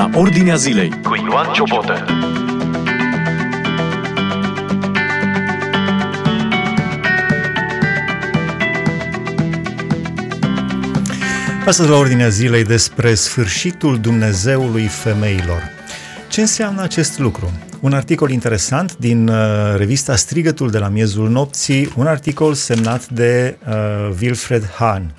la Ordinea Zilei cu Ioan Ciobotă. Astăzi la Ordinea Zilei despre sfârșitul Dumnezeului femeilor. Ce înseamnă acest lucru? Un articol interesant din uh, revista Strigătul de la miezul nopții, un articol semnat de uh, Wilfred Hahn.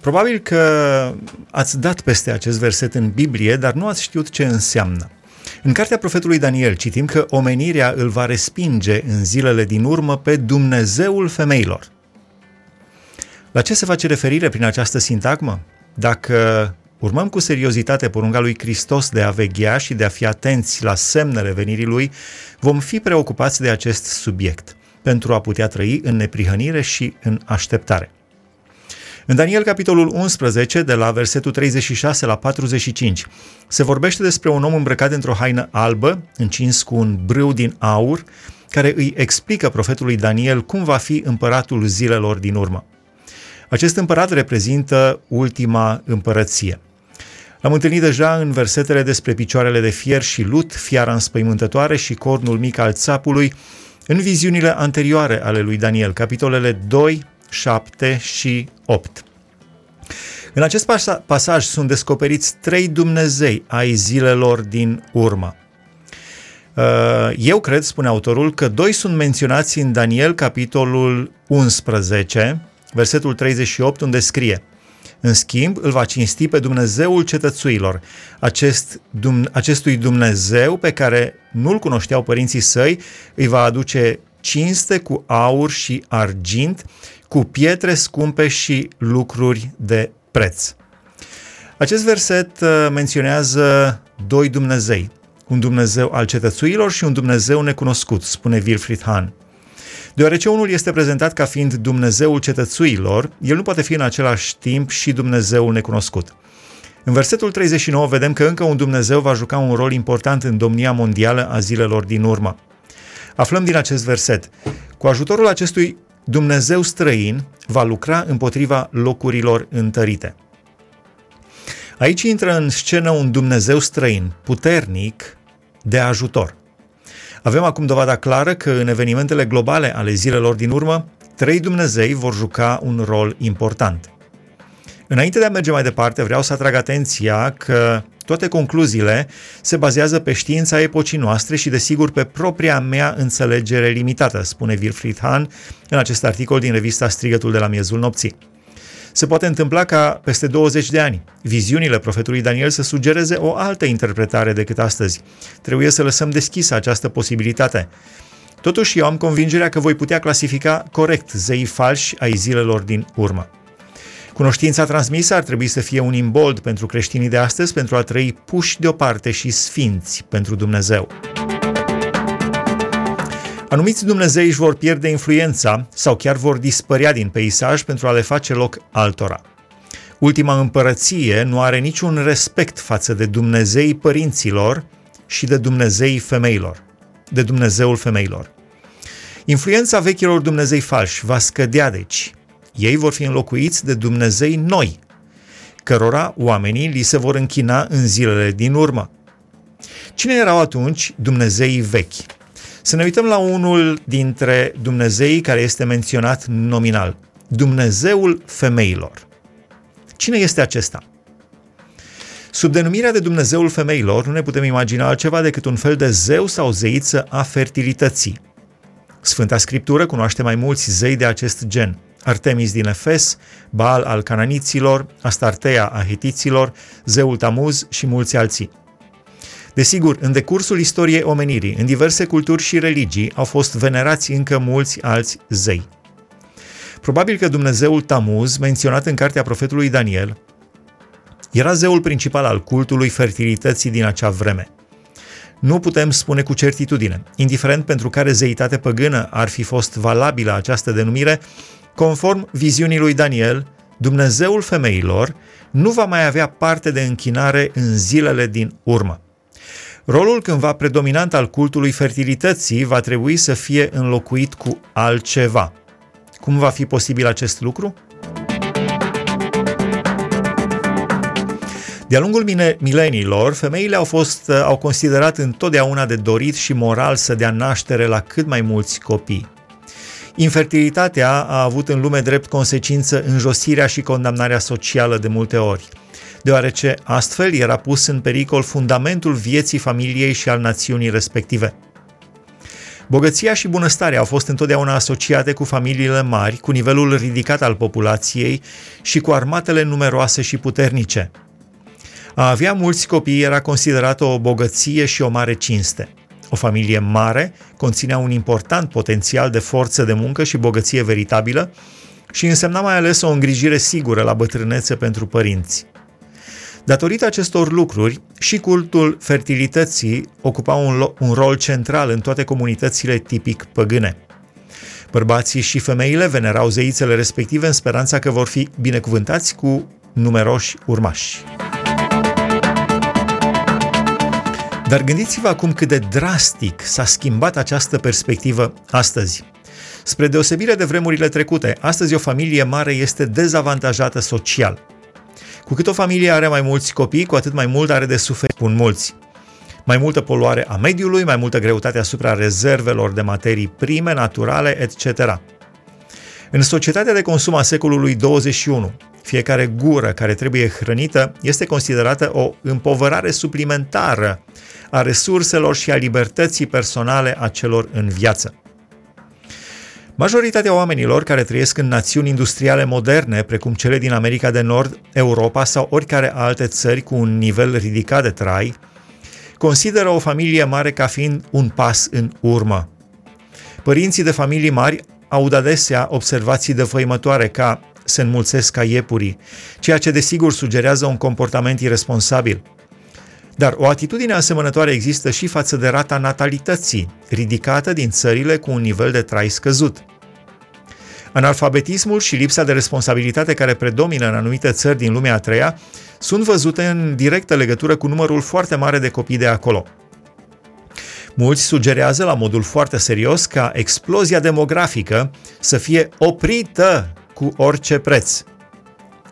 Probabil că ați dat peste acest verset în Biblie, dar nu ați știut ce înseamnă. În cartea profetului Daniel citim că omenirea îl va respinge în zilele din urmă pe Dumnezeul femeilor. La ce se face referire prin această sintagmă? Dacă urmăm cu seriozitate porunca lui Hristos de a veghea și de a fi atenți la semnele venirii lui, vom fi preocupați de acest subiect pentru a putea trăi în neprihănire și în așteptare. În Daniel, capitolul 11, de la versetul 36 la 45, se vorbește despre un om îmbrăcat într-o haină albă, încins cu un brâu din aur, care îi explică profetului Daniel cum va fi împăratul zilelor din urmă. Acest împărat reprezintă ultima împărăție. L-am întâlnit deja în versetele despre picioarele de fier și lut, fiara înspăimântătoare și cornul mic al țapului, în viziunile anterioare ale lui Daniel, capitolele 2, 7 și 8. În acest pasaj sunt descoperiți trei Dumnezei ai zilelor din urmă. Uh, eu cred, spune autorul, că doi sunt menționați în Daniel, capitolul 11, versetul 38, unde scrie În schimb, îl va cinsti pe Dumnezeul cetățuilor, acest, dum, acestui Dumnezeu pe care nu-l cunoșteau părinții săi, îi va aduce cinste cu aur și argint, cu pietre scumpe și lucruri de preț. Acest verset uh, menționează doi Dumnezei, un Dumnezeu al cetățuilor și un Dumnezeu necunoscut, spune Wilfried Hahn. Deoarece unul este prezentat ca fiind Dumnezeul cetățuilor, el nu poate fi în același timp și Dumnezeul necunoscut. În versetul 39 vedem că încă un Dumnezeu va juca un rol important în domnia mondială a zilelor din urmă. Aflăm din acest verset. Cu ajutorul acestui Dumnezeu străin va lucra împotriva locurilor întărite. Aici intră în scenă un Dumnezeu străin, puternic, de ajutor. Avem acum dovada clară că în evenimentele globale ale zilelor din urmă, trei Dumnezei vor juca un rol important. Înainte de a merge mai departe, vreau să atrag atenția că toate concluziile se bazează pe știința epocii noastre și, desigur, pe propria mea înțelegere limitată, spune Wilfried Hahn în acest articol din revista Strigătul de la miezul nopții. Se poate întâmpla ca peste 20 de ani viziunile profetului Daniel să sugereze o altă interpretare decât astăzi. Trebuie să lăsăm deschisă această posibilitate. Totuși, eu am convingerea că voi putea clasifica corect zeii falși ai zilelor din urmă. Cunoștința transmisă ar trebui să fie un imbold pentru creștinii de astăzi pentru a trăi puși deoparte și sfinți pentru Dumnezeu. Anumiți Dumnezei își vor pierde influența sau chiar vor dispărea din peisaj pentru a le face loc altora. Ultima împărăție nu are niciun respect față de Dumnezei părinților și de Dumnezei femeilor, de Dumnezeul femeilor. Influența vechilor Dumnezei falși va scădea deci. Ei vor fi înlocuiți de Dumnezei noi, cărora oamenii li se vor închina în zilele din urmă. Cine erau atunci Dumnezeii vechi? Să ne uităm la unul dintre Dumnezeii care este menționat nominal, Dumnezeul femeilor. Cine este acesta? Sub denumirea de Dumnezeul femeilor nu ne putem imagina altceva decât un fel de zeu sau zeiță a fertilității. Sfânta Scriptură cunoaște mai mulți zei de acest gen. Artemis din Efes, Baal al cananiților, Astartea a hetiților, zeul Tamuz și mulți alții. Desigur, în decursul istoriei omenirii, în diverse culturi și religii, au fost venerați încă mulți alți zei. Probabil că Dumnezeul Tamuz, menționat în cartea profetului Daniel, era zeul principal al cultului fertilității din acea vreme. Nu putem spune cu certitudine, indiferent pentru care zeitate păgână ar fi fost valabilă această denumire, conform viziunii lui Daniel, Dumnezeul femeilor nu va mai avea parte de închinare în zilele din urmă. Rolul cândva predominant al cultului fertilității va trebui să fie înlocuit cu altceva. Cum va fi posibil acest lucru? De-a lungul mileniilor, femeile au, fost, au considerat întotdeauna de dorit și moral să dea naștere la cât mai mulți copii. Infertilitatea a avut în lume drept consecință înjosirea și condamnarea socială de multe ori, deoarece astfel era pus în pericol fundamentul vieții familiei și al națiunii respective. Bogăția și bunăstarea au fost întotdeauna asociate cu familiile mari, cu nivelul ridicat al populației și cu armatele numeroase și puternice. A avea mulți copii era considerată o bogăție și o mare cinste. O familie mare conținea un important potențial de forță de muncă și bogăție veritabilă și însemna mai ales o îngrijire sigură la bătrânețe pentru părinți. Datorită acestor lucruri, și cultul fertilității ocupa un, lo- un rol central în toate comunitățile tipic păgâne. Bărbații și femeile venerau zeițele respective în speranța că vor fi binecuvântați cu numeroși urmași. Dar gândiți-vă acum cât de drastic s-a schimbat această perspectivă astăzi. Spre deosebire de vremurile trecute, astăzi o familie mare este dezavantajată social. Cu cât o familie are mai mulți copii, cu atât mai mult are de suferit, spun mulți. Mai multă poluare a mediului, mai multă greutate asupra rezervelor de materii prime, naturale, etc. În societatea de consum a secolului 21, fiecare gură care trebuie hrănită este considerată o împovărare suplimentară a resurselor și a libertății personale a celor în viață. Majoritatea oamenilor care trăiesc în națiuni industriale moderne, precum cele din America de Nord, Europa sau oricare alte țări cu un nivel ridicat de trai, consideră o familie mare ca fiind un pas în urmă. Părinții de familii mari aud adesea observații defăimătoare ca se înmulțesc ca iepurii, ceea ce desigur sugerează un comportament irresponsabil – dar o atitudine asemănătoare există și față de rata natalității, ridicată din țările cu un nivel de trai scăzut. Analfabetismul și lipsa de responsabilitate care predomină în anumite țări din lumea a treia sunt văzute în directă legătură cu numărul foarte mare de copii de acolo. Mulți sugerează la modul foarte serios ca explozia demografică să fie oprită cu orice preț.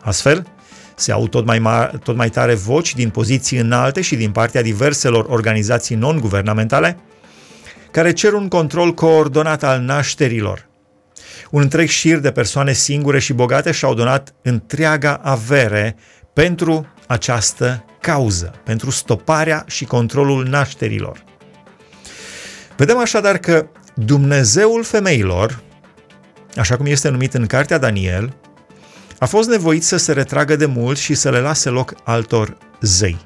Astfel, se au tot mai, mar- tot mai tare voci din poziții înalte și din partea diverselor organizații non-guvernamentale care cer un control coordonat al nașterilor. Un întreg șir de persoane singure și bogate și-au donat întreaga avere pentru această cauză, pentru stoparea și controlul nașterilor. Vedem așadar că Dumnezeul femeilor, așa cum este numit în Cartea Daniel, a fost nevoit să se retragă de mult și să le lase loc altor zei.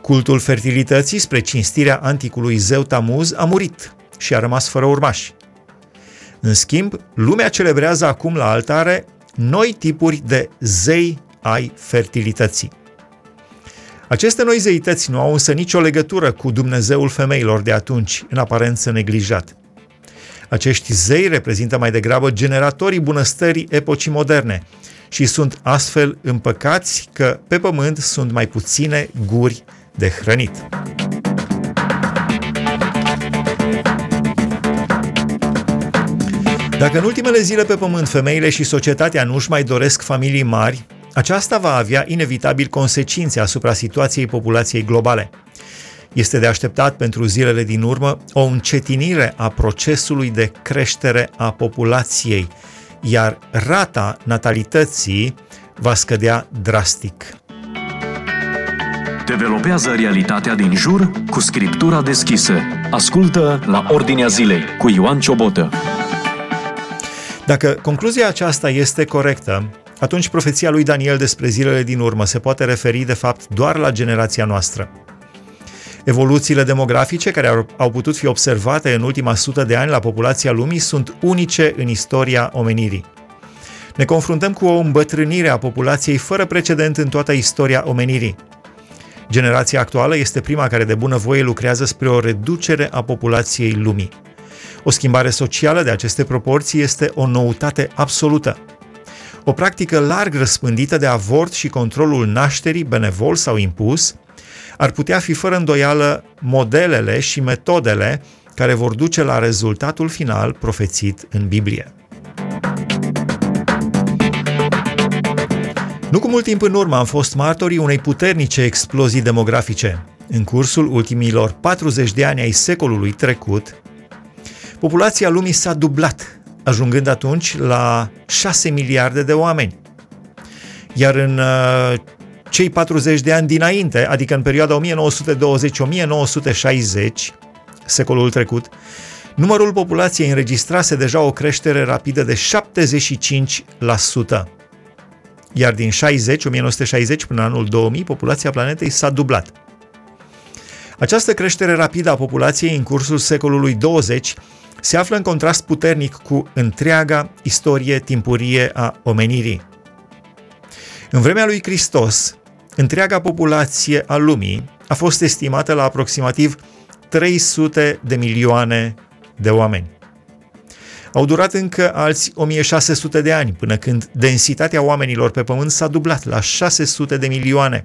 Cultul fertilității spre cinstirea anticului zeu Tamuz a murit și a rămas fără urmași. În schimb, lumea celebrează acum la altare noi tipuri de zei ai fertilității. Aceste noi zeități nu au însă nicio legătură cu Dumnezeul femeilor de atunci, în aparență neglijat. Acești zei reprezintă mai degrabă generatorii bunăstării epocii moderne și sunt astfel împăcați că pe pământ sunt mai puține guri de hrănit. Dacă în ultimele zile pe pământ femeile și societatea nu-și mai doresc familii mari, aceasta va avea inevitabil consecințe asupra situației populației globale. Este de așteptat pentru zilele din urmă o încetinire a procesului de creștere a populației, iar rata natalității va scădea drastic. Developează realitatea din jur cu scriptura deschisă. Ascultă la Ordinea Zilei cu Ioan Ciobotă. Dacă concluzia aceasta este corectă, atunci profeția lui Daniel despre zilele din urmă se poate referi de fapt doar la generația noastră. Evoluțiile demografice care au, au putut fi observate în ultima sută de ani la populația lumii sunt unice în istoria omenirii. Ne confruntăm cu o îmbătrânire a populației fără precedent în toată istoria omenirii. Generația actuală este prima care de bunăvoie lucrează spre o reducere a populației lumii. O schimbare socială de aceste proporții este o noutate absolută. O practică larg răspândită de avort și controlul nașterii, benevol sau impus, ar putea fi fără îndoială modelele și metodele care vor duce la rezultatul final profețit în Biblie. Nu cu mult timp în urmă am fost martorii unei puternice explozii demografice. În cursul ultimilor 40 de ani ai secolului trecut, populația lumii s-a dublat, ajungând atunci la 6 miliarde de oameni. Iar în uh, cei 40 de ani dinainte, adică în perioada 1920-1960, secolul trecut, numărul populației înregistrase deja o creștere rapidă de 75%. Iar din 60, 1960 până anul 2000, populația planetei s-a dublat. Această creștere rapidă a populației în cursul secolului 20 se află în contrast puternic cu întreaga istorie timpurie a omenirii. În vremea lui Hristos, întreaga populație a lumii a fost estimată la aproximativ 300 de milioane de oameni. Au durat încă alți 1600 de ani până când densitatea oamenilor pe pământ s-a dublat la 600 de milioane.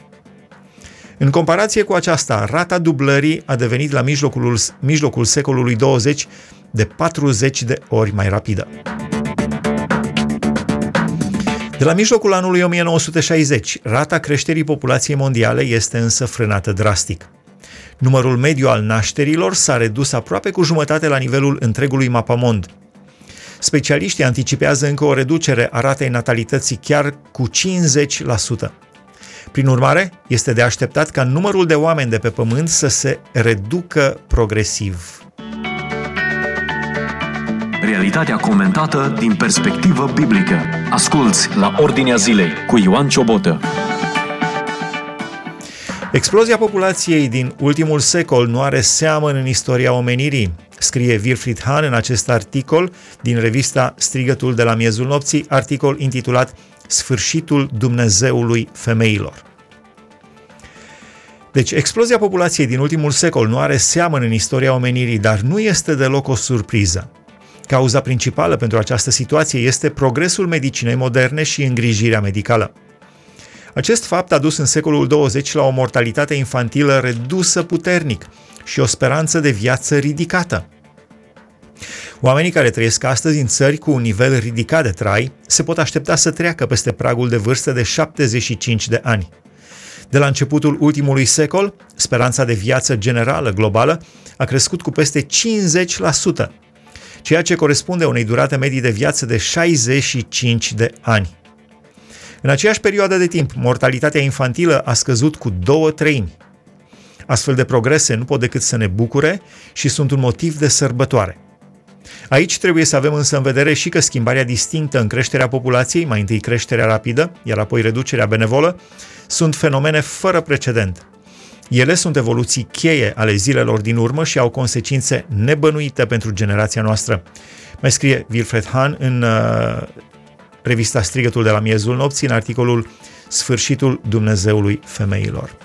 În comparație cu aceasta, rata dublării a devenit la mijlocul, mijlocul secolului 20 de 40 de ori mai rapidă. De la mijlocul anului 1960, rata creșterii populației mondiale este însă frânată drastic. Numărul mediu al nașterilor s-a redus aproape cu jumătate la nivelul întregului mapamond. Specialiștii anticipează încă o reducere a ratei natalității chiar cu 50%. Prin urmare, este de așteptat ca numărul de oameni de pe pământ să se reducă progresiv. Realitatea comentată din perspectivă biblică. Asculți la Ordinea Zilei cu Ioan Ciobotă. Explozia populației din ultimul secol nu are seamăn în istoria omenirii, scrie Wilfried Hahn în acest articol din revista Strigătul de la miezul nopții, articol intitulat Sfârșitul Dumnezeului femeilor. Deci, explozia populației din ultimul secol nu are seamăn în istoria omenirii, dar nu este deloc o surpriză. Cauza principală pentru această situație este progresul medicinei moderne și îngrijirea medicală. Acest fapt a dus în secolul 20 la o mortalitate infantilă redusă puternic și o speranță de viață ridicată. Oamenii care trăiesc astăzi în țări cu un nivel ridicat de trai se pot aștepta să treacă peste pragul de vârstă de 75 de ani. De la începutul ultimului secol, speranța de viață generală globală a crescut cu peste 50%, ceea ce corespunde unei durate medii de viață de 65 de ani. În aceeași perioadă de timp, mortalitatea infantilă a scăzut cu două treimi. Astfel de progrese nu pot decât să ne bucure și sunt un motiv de sărbătoare. Aici trebuie să avem însă în vedere și că schimbarea distinctă în creșterea populației, mai întâi creșterea rapidă, iar apoi reducerea benevolă, sunt fenomene fără precedent. Ele sunt evoluții cheie ale zilelor din urmă și au consecințe nebănuite pentru generația noastră. Mai scrie Wilfred Hahn în uh, revista Strigătul de la miezul nopții, în articolul Sfârșitul Dumnezeului femeilor.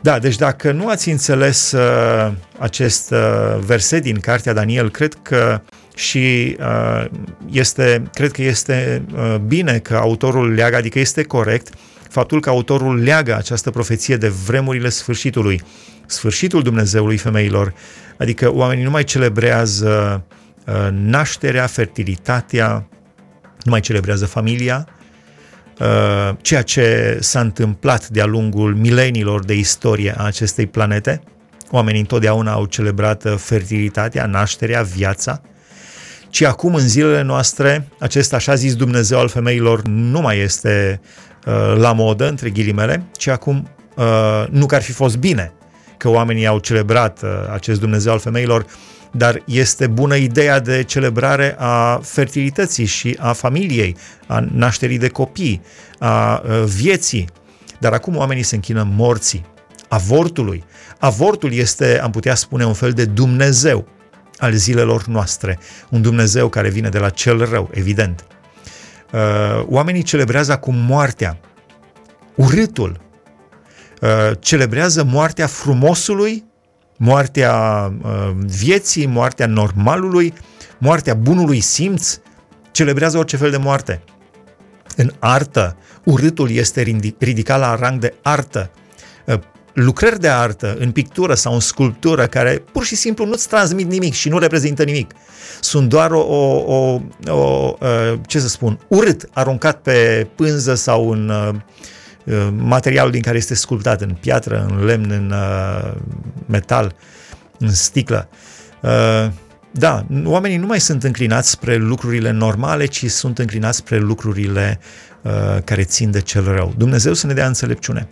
Da, deci dacă nu ați înțeles uh, acest uh, verset din cartea Daniel, cred că și uh, este, cred că este uh, bine că autorul leagă, adică este corect faptul că autorul leagă această profeție de vremurile sfârșitului, sfârșitul Dumnezeului femeilor, adică oamenii nu mai celebrează uh, nașterea, fertilitatea, nu mai celebrează familia, uh, ceea ce s-a întâmplat de-a lungul milenilor de istorie a acestei planete. Oamenii întotdeauna au celebrat uh, fertilitatea, nașterea, viața, ci acum în zilele noastre acest așa zis Dumnezeu al femeilor nu mai este uh, la modă, între ghilimele, ci acum uh, nu că ar fi fost bine că oamenii au celebrat uh, acest Dumnezeu al femeilor, dar este bună ideea de celebrare a fertilității și a familiei, a nașterii de copii, a uh, vieții. Dar acum oamenii se închină morții, avortului. Avortul este, am putea spune, un fel de Dumnezeu al zilelor noastre, un Dumnezeu care vine de la cel rău, evident. Uh, oamenii celebrează acum moartea, urâtul, uh, celebrează moartea frumosului, moartea uh, vieții, moartea normalului, moartea bunului simț, celebrează orice fel de moarte. În artă, urâtul este ridicat la rang de artă lucrări de artă în pictură sau în sculptură care pur și simplu nu-ți transmit nimic și nu reprezintă nimic. Sunt doar o, o, o, o uh, ce să spun, urât aruncat pe pânză sau în, uh, uh, materialul din care este sculptat, în piatră, în lemn, în uh, metal, în sticlă. Uh, da, oamenii nu mai sunt înclinați spre lucrurile normale, ci sunt înclinați spre lucrurile uh, care țin de cel rău. Dumnezeu să ne dea înțelepciune.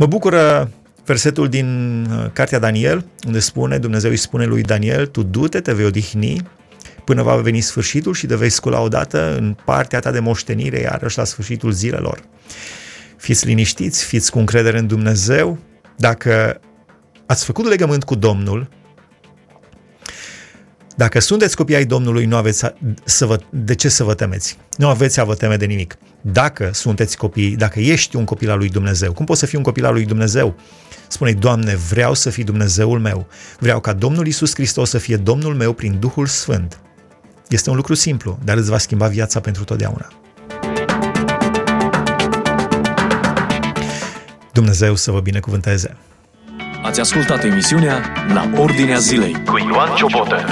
Mă bucură versetul din uh, Cartea Daniel, unde spune, Dumnezeu îi spune lui Daniel, tu du-te, te vei odihni, până va veni sfârșitul și te vei scula odată în partea ta de moștenire, iarăși la sfârșitul zilelor. Fiți liniștiți, fiți cu încredere în Dumnezeu. Dacă ați făcut legământ cu Domnul, dacă sunteți copii ai Domnului, nu aveți să vă, de ce să vă temeți? Nu aveți a vă teme de nimic. Dacă sunteți copii, dacă ești un copil al lui Dumnezeu, cum poți să fii un copil al lui Dumnezeu? Spune, Doamne, vreau să fii Dumnezeul meu. Vreau ca Domnul Isus Hristos să fie Domnul meu prin Duhul Sfânt. Este un lucru simplu, dar îți va schimba viața pentru totdeauna. Dumnezeu să vă binecuvânteze! Ați ascultat emisiunea La Ordinea Zilei cu Ioan Ciobotă.